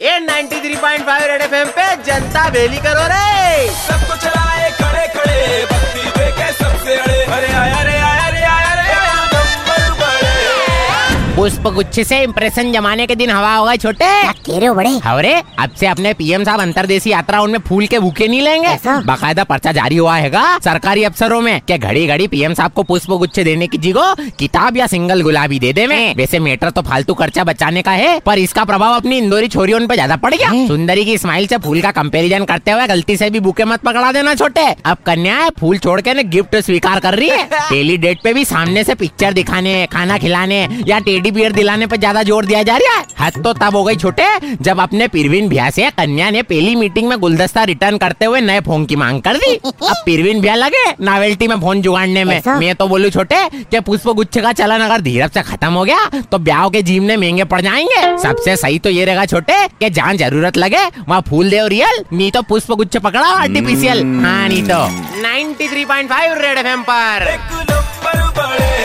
ये 93.5 red FM पे जनता बेली करो रे। पुष्प गुच्छ से इम्प्रेशन जमाने के दिन हवा होगा छोटे। कह रहे हो बड़े हवरे अब से अपने पीएम साहब अंतरदेशी यात्रा उनमें फूल के भूखे नहीं लेंगे। बाकायदा पर्चा जारी हुआ है सरकारी अफसरों में। क्या घड़ी घड़ी पीएम साहब को पुष्प गुच्छ देने की जिगो? किताब या सिंगल गुलाबी दे दे में। वैसे मेटर तो फालतू खर्चा बचाने का है पर इसका प्रभाव अपनी इंदौरी छोरियों पे ज़्यादा पड़ गया। सुंदरी की स्माइल से फूल का कंपैरिजन करते हुए गलती से भी बुके मत पकड़ा देना छोटे। अब कन्या फूल छोड़ के ने गिफ्ट स्वीकार कर रही है। पहली डेट पे भी सामने से पिक्चर दिखाने खाना खिलाने या टेडी बियर दिलाने पे ज़्यादा ज़ोर दिया जा रहा है? हद तो तब हो गई छोटे जब अपने पिरवीन भैया से कन्या ने पहली मीटिंग में गुलदस्ता रिटर्न करते हुए नए फ़ोन की मांग कर दी। अब पिरवीन भैया लगे नावेल्टी में फ़ोन जुगाड़ने में। मैं तो बोलू छोटे कि पुष्प गुच्छ का चलन अगर धीरज से खत्म हो गया तो ब्याह के जीवने महँगे पड़ जाएँगे। सबसे सही तो ये रहेगा छोटे कि जहाँ ज़रूरत लगे वहाँ फूल दे रियल नहीं तो पुष्प गुच्छ पकड़ा आर्टिफिशियल हाँ नहीं तो 93.5 रेड एफएम पर। एक नंबर